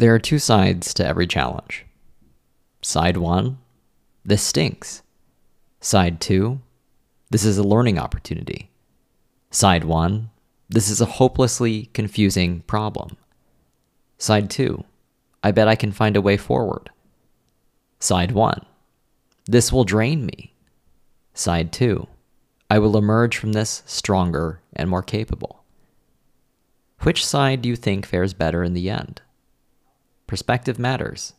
There are two sides to every challenge. Side one, this stinks. Side two, this is a learning opportunity. Side one, this is a hopelessly confusing problem. Side two, I bet I can find a way forward. Side one, this will drain me. Side two, I will emerge from this stronger and more capable. Which side do you think fares better in the end? Perspective matters.